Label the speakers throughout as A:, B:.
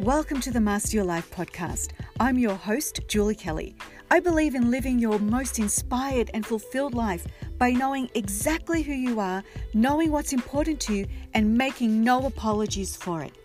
A: Welcome to the Master Your Life podcast. I'm your host, Julie Kelly. I believe in living your most inspired and fulfilled life by knowing exactly who you are, knowing what's important to you, and making no apologies for it.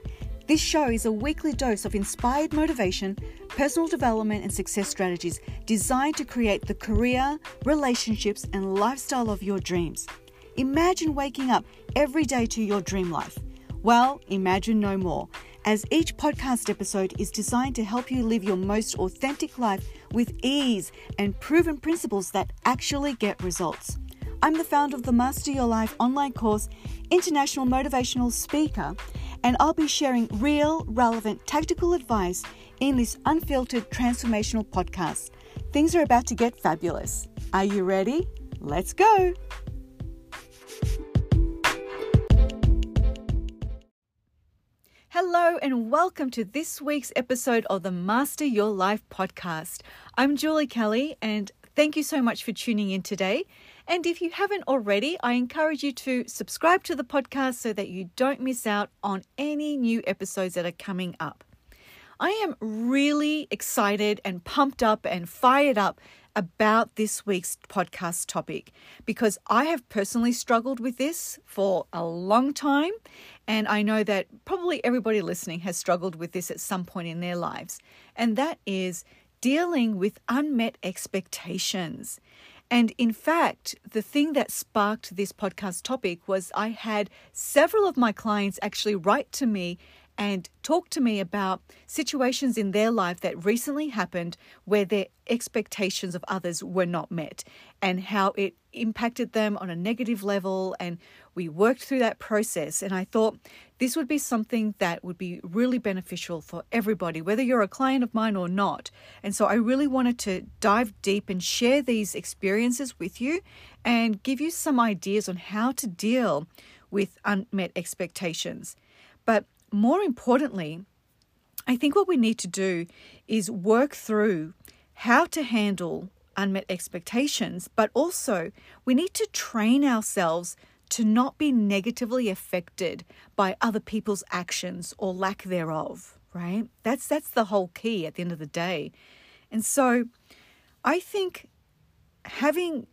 A: This show is a weekly dose of inspired motivation, personal development, and success strategies designed to create the career, relationships, and lifestyle of your dreams. Imagine waking up every day to your dream life. Well, imagine no more as each podcast episode is designed to help you live your most authentic life with ease and proven principles that actually get results. I'm the founder of the Master Your Life online course, international motivational speaker, and I'll be sharing real, relevant, tactical advice in this unfiltered transformational podcast. Things are about to get fabulous. Are you ready? Let's go! Hello, and welcome to this week's episode of the Master Your Life podcast. I'm Julie Kelly, and thank you so much for tuning in today. And if you haven't already, I encourage you to subscribe to the podcast so that you don't miss out on any new episodes that are coming up. I am really excited and pumped up and fired up about this week's podcast topic because I have personally struggled with this for a long time. And I know that probably everybody listening has struggled with this at some point in their lives. And that is dealing with unmet expectations. And in fact, the thing that sparked this podcast topic was I had several of my clients actually write to me and talk to me about situations in their life that recently happened where their expectations of others were not met and how it impacted them on a negative level. And we worked through that process. And I thought this would be something that would be really beneficial for everybody, whether you're a client of mine or not. And so I really wanted to dive deep and share these experiences with you and give you some ideas on how to deal with unmet expectations. But more importantly, I think what we need to do is work through how to handle unmet expectations, but also we need to train ourselves to not be negatively affected by other people's actions or lack thereof, right? That's that's the whole key at the end of the day. And so I think having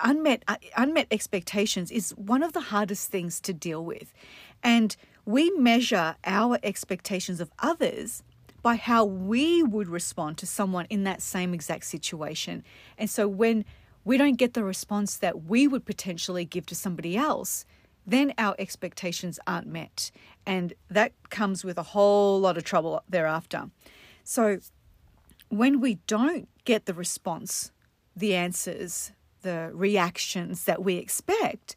A: unmet uh, unmet expectations is one of the hardest things to deal with. And we measure our expectations of others by how we would respond to someone in that same exact situation. And so when we don't get the response that we would potentially give to somebody else, then our expectations aren't met. And that comes with a whole lot of trouble thereafter. So when we don't get the response, the answers, the reactions that we expect,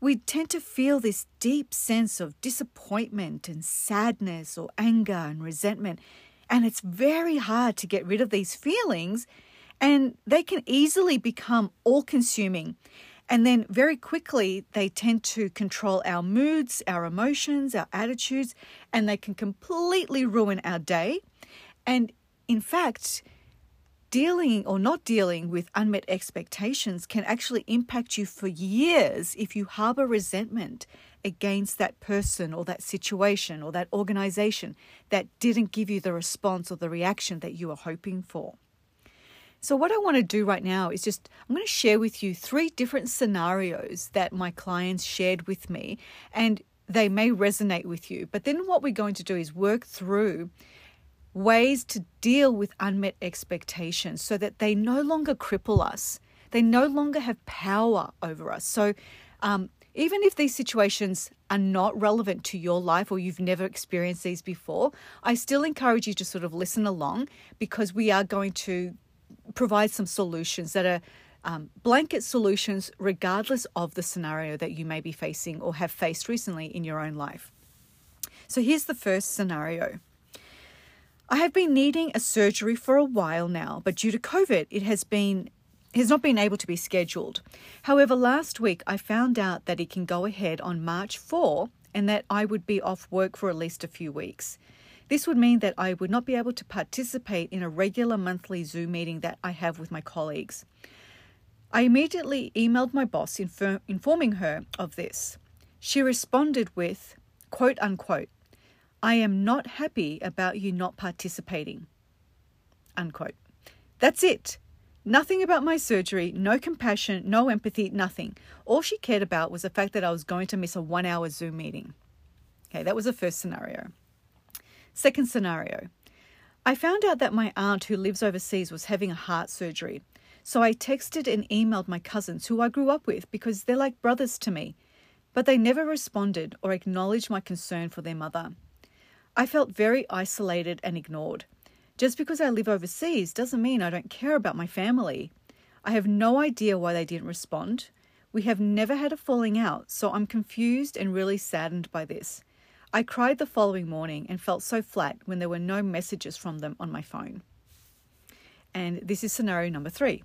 A: we tend to feel this deep sense of disappointment and sadness or anger and resentment. And it's very hard to get rid of these feelings, and they can easily become all consuming. And then very quickly, they tend to control our moods, our emotions, our attitudes, and they can completely ruin our day. And in fact, dealing or not dealing with unmet expectations can actually impact you for years if you harbor resentment against that person or that situation or that organization that didn't give you the response or the reaction that you were hoping for. So, what I want to do right now is just, I'm going to share with you three different scenarios that my clients shared with me, and they may resonate with you. But then, what we're going to do is work through ways to deal with unmet expectations so that they no longer cripple us. They no longer have power over us. So, um, even if these situations are not relevant to your life or you've never experienced these before, I still encourage you to sort of listen along because we are going to provide some solutions that are um, blanket solutions regardless of the scenario that you may be facing or have faced recently in your own life. So, here's the first scenario. I have been needing a surgery for a while now, but due to COVID, it has been has not been able to be scheduled. However, last week I found out that it can go ahead on March 4 and that I would be off work for at least a few weeks. This would mean that I would not be able to participate in a regular monthly Zoom meeting that I have with my colleagues. I immediately emailed my boss informing her of this. She responded with, quote unquote, I am not happy about you not participating. Unquote. That's it. Nothing about my surgery, no compassion, no empathy, nothing. All she cared about was the fact that I was going to miss a one hour Zoom meeting. Okay, that was the first scenario. Second scenario I found out that my aunt who lives overseas was having a heart surgery. So I texted and emailed my cousins who I grew up with because they're like brothers to me, but they never responded or acknowledged my concern for their mother. I felt very isolated and ignored. Just because I live overseas doesn't mean I don't care about my family. I have no idea why they didn't respond. We have never had a falling out, so I'm confused and really saddened by this. I cried the following morning and felt so flat when there were no messages from them on my phone. And this is scenario number three.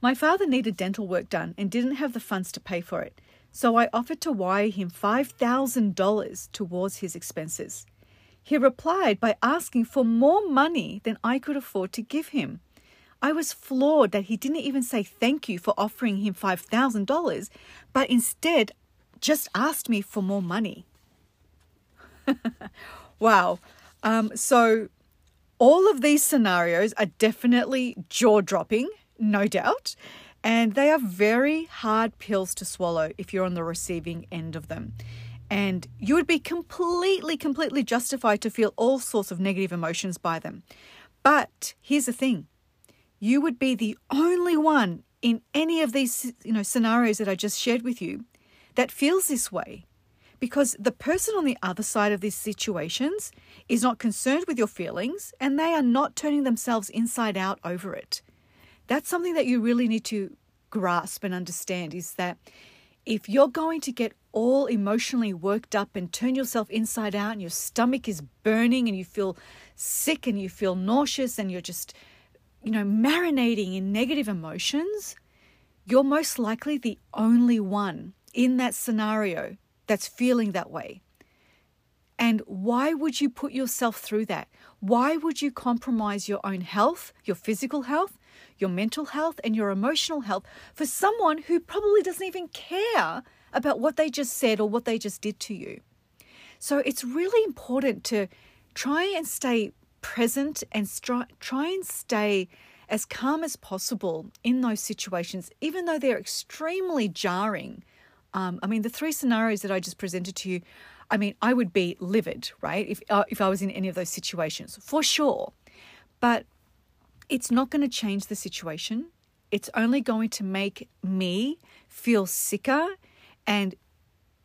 A: My father needed dental work done and didn't have the funds to pay for it, so I offered to wire him $5,000 towards his expenses. He replied by asking for more money than I could afford to give him. I was floored that he didn't even say thank you for offering him $5,000, but instead just asked me for more money. wow. Um, so, all of these scenarios are definitely jaw dropping, no doubt, and they are very hard pills to swallow if you're on the receiving end of them and you would be completely, completely justified to feel all sorts of negative emotions by them. But here's the thing you would be the only one in any of these you know scenarios that I just shared with you that feels this way because the person on the other side of these situations is not concerned with your feelings and they are not turning themselves inside out over it. That's something that you really need to grasp and understand is that if you're going to get all emotionally worked up and turn yourself inside out and your stomach is burning and you feel sick and you feel nauseous and you're just, you know, marinating in negative emotions, you're most likely the only one in that scenario that's feeling that way. And why would you put yourself through that? Why would you compromise your own health, your physical health, your mental health, and your emotional health for someone who probably doesn't even care about what they just said or what they just did to you. So it's really important to try and stay present and stri- try and stay as calm as possible in those situations, even though they're extremely jarring. Um, I mean, the three scenarios that I just presented to you, I mean, I would be livid, right? If uh, if I was in any of those situations, for sure. But it's not going to change the situation. It's only going to make me feel sicker and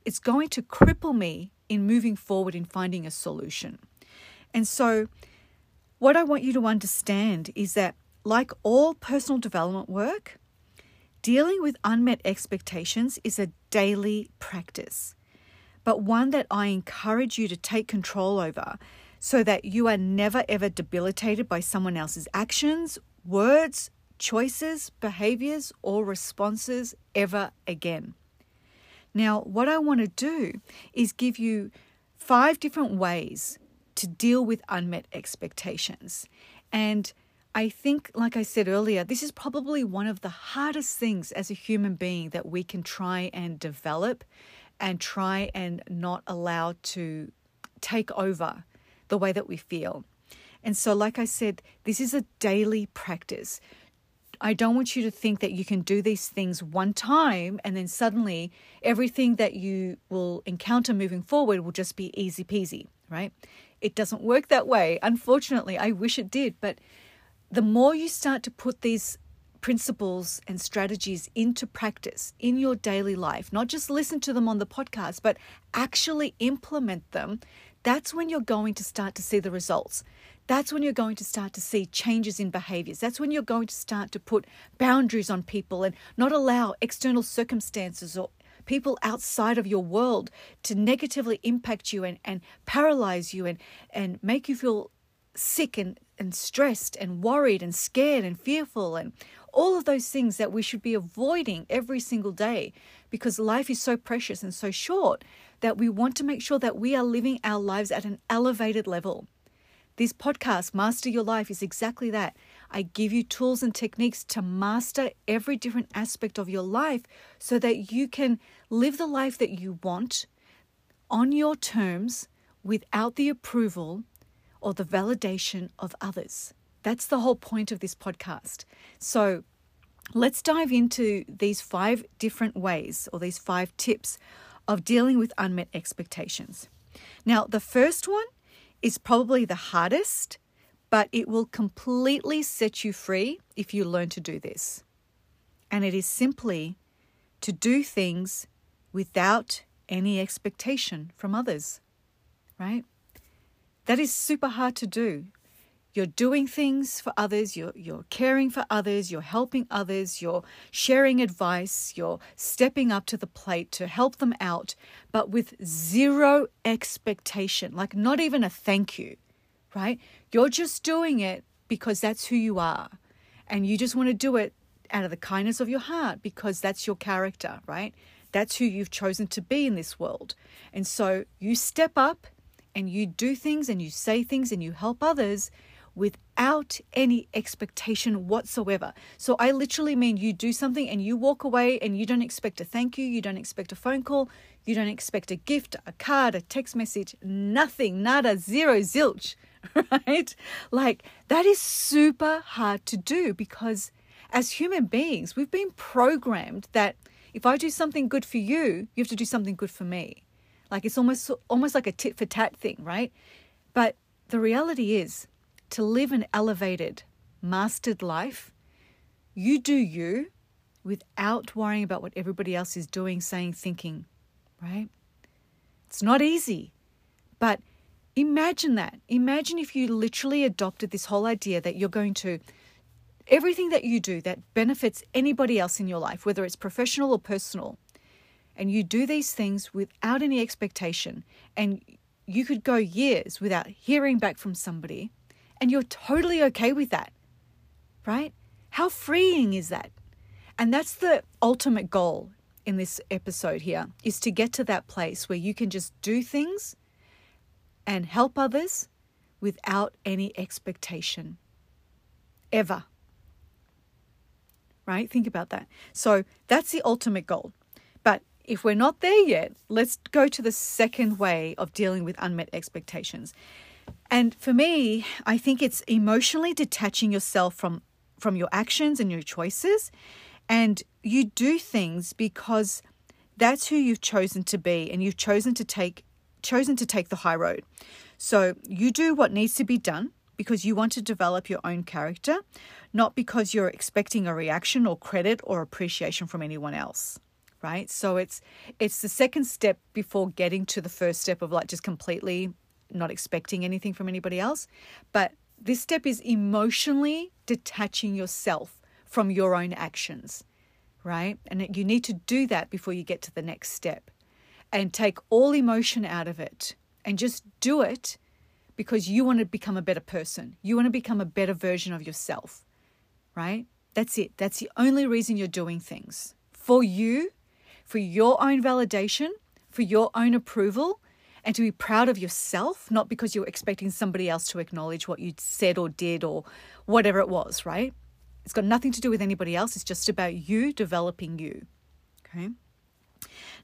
A: it's going to cripple me in moving forward in finding a solution. And so, what I want you to understand is that, like all personal development work, dealing with unmet expectations is a daily practice, but one that I encourage you to take control over so that you are never ever debilitated by someone else's actions, words, choices, behaviors, or responses ever again. Now, what I want to do is give you five different ways to deal with unmet expectations. And I think, like I said earlier, this is probably one of the hardest things as a human being that we can try and develop and try and not allow to take over the way that we feel. And so, like I said, this is a daily practice. I don't want you to think that you can do these things one time and then suddenly everything that you will encounter moving forward will just be easy peasy, right? It doesn't work that way. Unfortunately, I wish it did. But the more you start to put these principles and strategies into practice in your daily life, not just listen to them on the podcast, but actually implement them, that's when you're going to start to see the results that's when you're going to start to see changes in behaviors. That's when you're going to start to put boundaries on people and not allow external circumstances or people outside of your world to negatively impact you and, and paralyze you and, and make you feel sick and, and stressed and worried and scared and fearful and all of those things that we should be avoiding every single day because life is so precious and so short that we want to make sure that we are living our lives at an elevated level. This podcast, Master Your Life, is exactly that. I give you tools and techniques to master every different aspect of your life so that you can live the life that you want on your terms without the approval or the validation of others. That's the whole point of this podcast. So let's dive into these five different ways or these five tips of dealing with unmet expectations. Now, the first one is probably the hardest, but it will completely set you free if you learn to do this. And it is simply to do things without any expectation from others, right? That is super hard to do. You're doing things for others, you're, you're caring for others, you're helping others, you're sharing advice, you're stepping up to the plate to help them out, but with zero expectation, like not even a thank you, right? You're just doing it because that's who you are. And you just want to do it out of the kindness of your heart because that's your character, right? That's who you've chosen to be in this world. And so you step up and you do things and you say things and you help others without any expectation whatsoever. So I literally mean you do something and you walk away and you don't expect a thank you, you don't expect a phone call, you don't expect a gift, a card, a text message, nothing, nada, zero, zilch, right? Like that is super hard to do because as human beings, we've been programmed that if I do something good for you, you have to do something good for me. Like it's almost almost like a tit for tat thing, right? But the reality is to live an elevated, mastered life, you do you without worrying about what everybody else is doing, saying, thinking, right? It's not easy. But imagine that. Imagine if you literally adopted this whole idea that you're going to, everything that you do that benefits anybody else in your life, whether it's professional or personal, and you do these things without any expectation, and you could go years without hearing back from somebody and you're totally okay with that, right? How freeing is that? And that's the ultimate goal in this episode here is to get to that place where you can just do things and help others without any expectation. Ever. Right? Think about that. So that's the ultimate goal. If we're not there yet, let's go to the second way of dealing with unmet expectations. And for me, I think it's emotionally detaching yourself from from your actions and your choices and you do things because that's who you've chosen to be and you've chosen to take chosen to take the high road. So you do what needs to be done because you want to develop your own character, not because you're expecting a reaction or credit or appreciation from anyone else. Right? So it's it's the second step before getting to the first step of like just completely not expecting anything from anybody else. But this step is emotionally detaching yourself from your own actions, right? And you need to do that before you get to the next step and take all emotion out of it and just do it because you want to become a better person. You want to become a better version of yourself, right? That's it. That's the only reason you're doing things for you, for your own validation, for your own approval, and to be proud of yourself, not because you're expecting somebody else to acknowledge what you said or did or whatever it was, right? It's got nothing to do with anybody else. It's just about you developing you. Okay.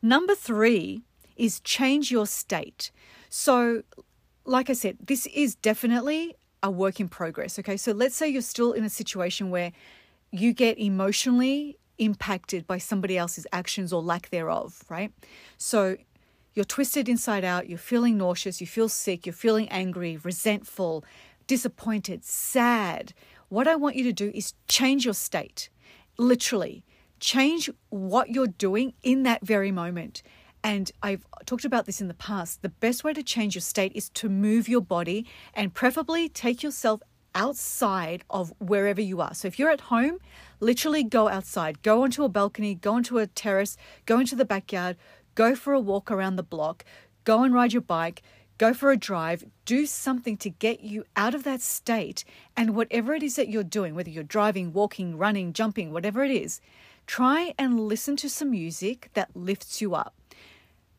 A: Number three is change your state. So, like I said, this is definitely a work in progress. Okay. So, let's say you're still in a situation where you get emotionally impacted by somebody else's actions or lack thereof, right? So, you're twisted inside out, you're feeling nauseous, you feel sick, you're feeling angry, resentful, disappointed, sad. What I want you to do is change your state. Literally, change what you're doing in that very moment. And I've talked about this in the past. The best way to change your state is to move your body and preferably take yourself outside of wherever you are. So if you're at home, literally go outside, go onto a balcony, go onto a terrace, go into the backyard, go for a walk around the block, go and ride your bike, go for a drive, do something to get you out of that state. And whatever it is that you're doing, whether you're driving, walking, running, jumping, whatever it is, try and listen to some music that lifts you up.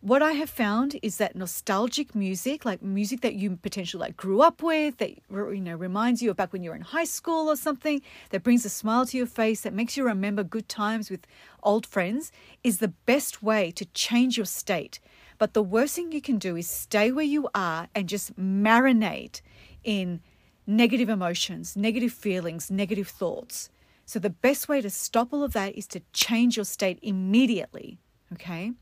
A: What I have found is that nostalgic music, like music that you potentially like grew up with, that you know reminds you of back when you were in high school or something, that brings a smile to your face, that makes you remember good times with old friends, is the best way to change your state. But the worst thing you can do is stay where you are and just marinate in negative emotions, negative feelings, negative thoughts. So the best way to stop all of that is to change your state immediately. Okay.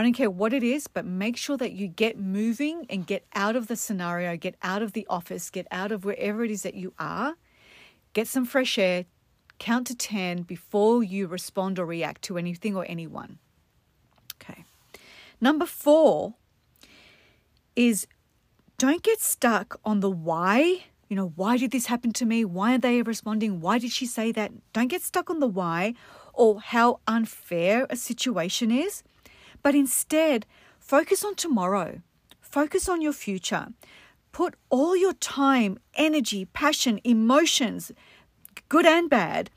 A: I don't care what it is, but make sure that you get moving and get out of the scenario, get out of the office, get out of wherever it is that you are. Get some fresh air, count to 10 before you respond or react to anything or anyone. Okay. Number four is don't get stuck on the why. You know, why did this happen to me? Why are they responding? Why did she say that? Don't get stuck on the why or how unfair a situation is but instead, focus on tomorrow, focus on your future. Put all your time, energy, passion, emotions, good and bad,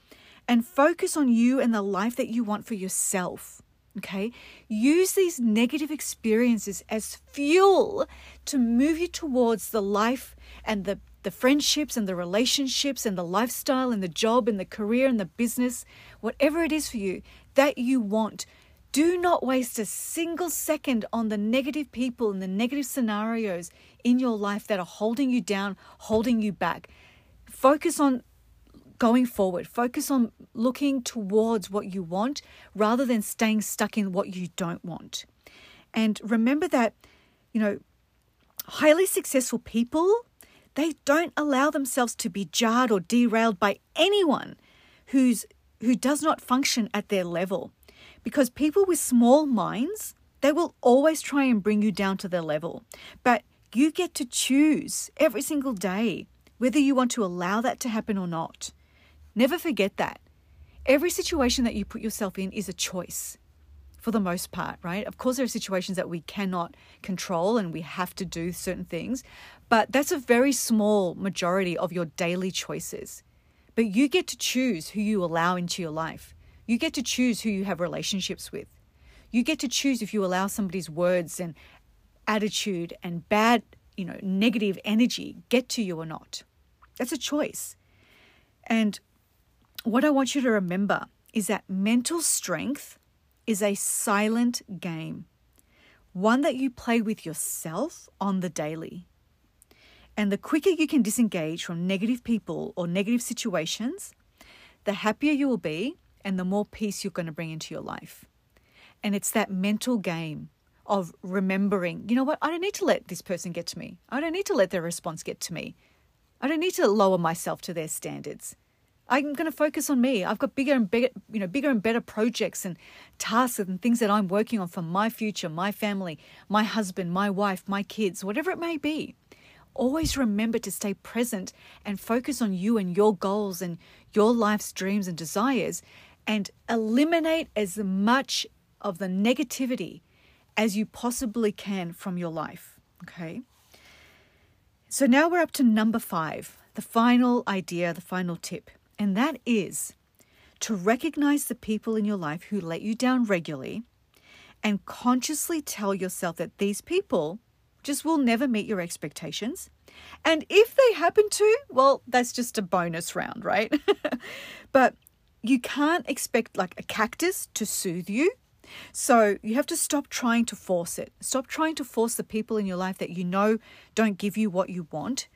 A: and focus on you and the life that you want for yourself. Okay? Use these negative experiences as fuel to move you towards the life and the, the friendships and the relationships and the lifestyle and the job and the career and the business, whatever it is for you that you want do not waste a single second on the negative people and the negative scenarios in your life that are holding you down, holding you back. Focus on going forward. Focus on looking towards what you want rather than staying stuck in what you don't want. And remember that, you know, highly successful people, they don't allow themselves to be jarred or derailed by anyone who's who does not function at their level. Because people with small minds, they will always try and bring you down to their level. But you get to choose every single day whether you want to allow that to happen or not. Never forget that. Every situation that you put yourself in is a choice for the most part, right? Of course, there are situations that we cannot control and we have to do certain things, but that's a very small majority of your daily choices. But you get to choose who you allow into your life. You get to choose who you have relationships with. You get to choose if you allow somebody's words and attitude and bad, you know, negative energy get to you or not. That's a choice. And what I want you to remember is that mental strength is a silent game, one that you play with yourself on the daily. And the quicker you can disengage from negative people or negative situations, the happier you will be and the more peace you're going to bring into your life. And it's that mental game of remembering, you know what, I don't need to let this person get to me. I don't need to let their response get to me. I don't need to lower myself to their standards. I'm going to focus on me. I've got bigger and bigger, you know, bigger and better projects and tasks and things that I'm working on for my future, my family, my husband, my wife, my kids, whatever it may be. Always remember to stay present and focus on you and your goals and your life's dreams and desires and eliminate as much of the negativity as you possibly can from your life. Okay. So now we're up to number five, the final idea, the final tip, and that is to recognize the people in your life who let you down regularly and consciously tell yourself that these people just will never meet your expectations. And if they happen to, well, that's just a bonus round, right? but you can't expect like a cactus to soothe you. So you have to stop trying to force it. Stop trying to force the people in your life that you know don't give you what you want.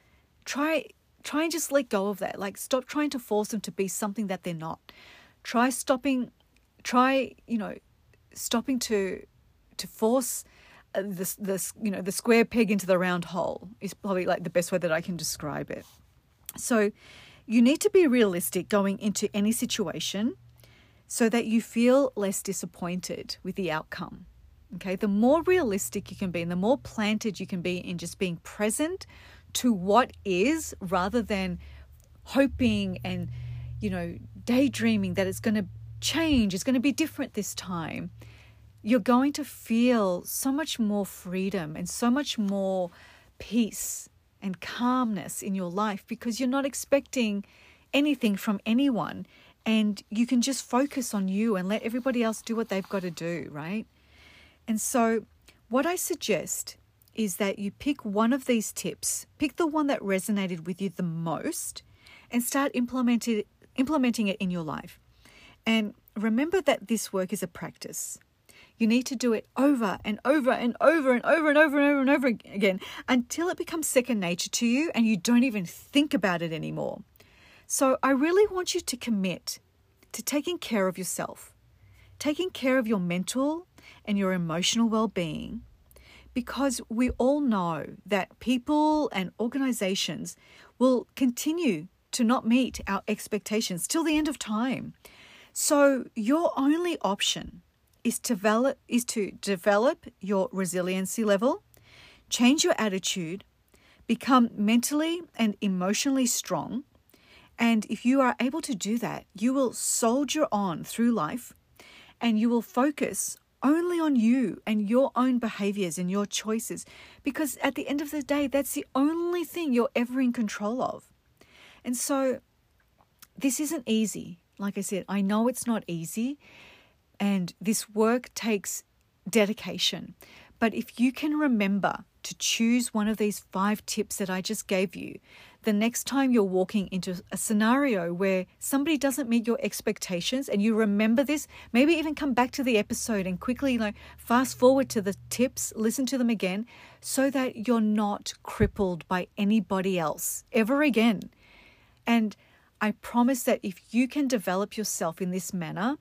A: Try try and just let go of that. Like stop trying to force them to be something that they're not. Try stopping try, you know, stopping to to force uh, this this you know the square peg into the round hole is probably like the best way that I can describe it. So you need to be realistic going into any situation so that you feel less disappointed with the outcome. Okay, the more realistic you can be and the more planted you can be in just being present to what is rather than hoping and, you know, daydreaming that it's going to change, it's going to be different this time, you're going to feel so much more freedom and so much more peace and calmness in your life because you're not expecting anything from anyone and you can just focus on you and let everybody else do what they've got to do, right? And so, what I suggest is that you pick one of these tips, pick the one that resonated with you the most, and start implementing implementing it in your life. And remember that this work is a practice. You need to do it over and over and over and over and over and over and over again until it becomes second nature to you and you don't even think about it anymore. So, I really want you to commit to taking care of yourself, taking care of your mental and your emotional well being, because we all know that people and organizations will continue to not meet our expectations till the end of time. So, your only option is to develop, is to develop your resiliency level, change your attitude, become mentally and emotionally strong. And if you are able to do that, you will soldier on through life and you will focus only on you and your own behaviors and your choices. Because at the end of the day, that's the only thing you're ever in control of. And so this isn't easy. Like I said, I know it's not easy. And this work takes dedication. But if you can remember to choose one of these five tips that I just gave you, the next time you're walking into a scenario where somebody doesn't meet your expectations and you remember this, maybe even come back to the episode and quickly you know, fast forward to the tips, listen to them again, so that you're not crippled by anybody else ever again. And I promise that if you can develop yourself in this manner,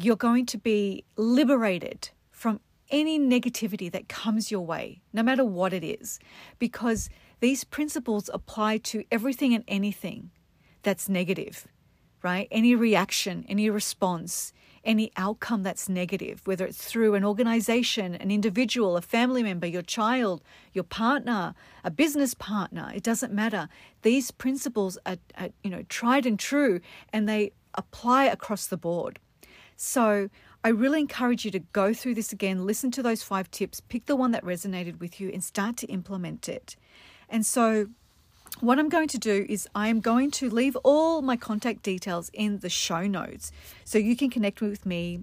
A: you're going to be liberated from any negativity that comes your way, no matter what it is, because these principles apply to everything and anything that's negative, right? Any reaction, any response, any outcome that's negative, whether it's through an organization, an individual, a family member, your child, your partner, a business partner, it doesn't matter. These principles are, are you know, tried and true and they apply across the board. So I really encourage you to go through this again, listen to those five tips, pick the one that resonated with you, and start to implement it. And so, what I'm going to do is I am going to leave all my contact details in the show notes so you can connect with me.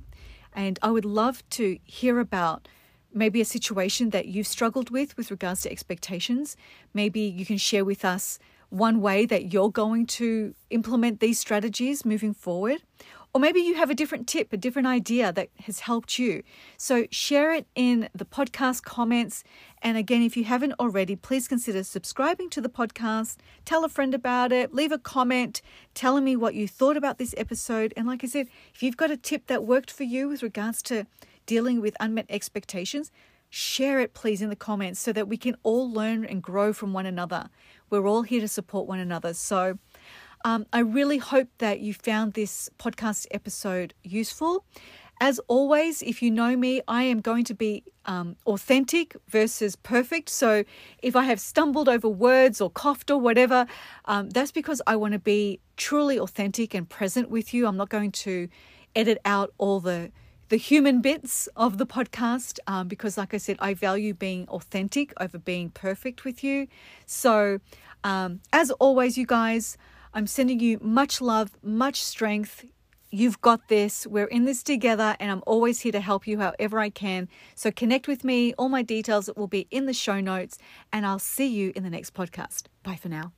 A: And I would love to hear about maybe a situation that you've struggled with with regards to expectations. Maybe you can share with us one way that you're going to implement these strategies moving forward. Or maybe you have a different tip, a different idea that has helped you. So share it in the podcast comments. And again, if you haven't already, please consider subscribing to the podcast. Tell a friend about it. Leave a comment telling me what you thought about this episode. And like I said, if you've got a tip that worked for you with regards to dealing with unmet expectations, share it please in the comments so that we can all learn and grow from one another. We're all here to support one another. So, um, I really hope that you found this podcast episode useful. As always, if you know me, I am going to be um, authentic versus perfect. So if I have stumbled over words or coughed or whatever, um, that's because I want to be truly authentic and present with you. I'm not going to edit out all the the human bits of the podcast um, because, like I said, I value being authentic over being perfect with you. So, um, as always, you guys. I'm sending you much love, much strength. You've got this. We're in this together, and I'm always here to help you however I can. So connect with me. All my details will be in the show notes, and I'll see you in the next podcast. Bye for now.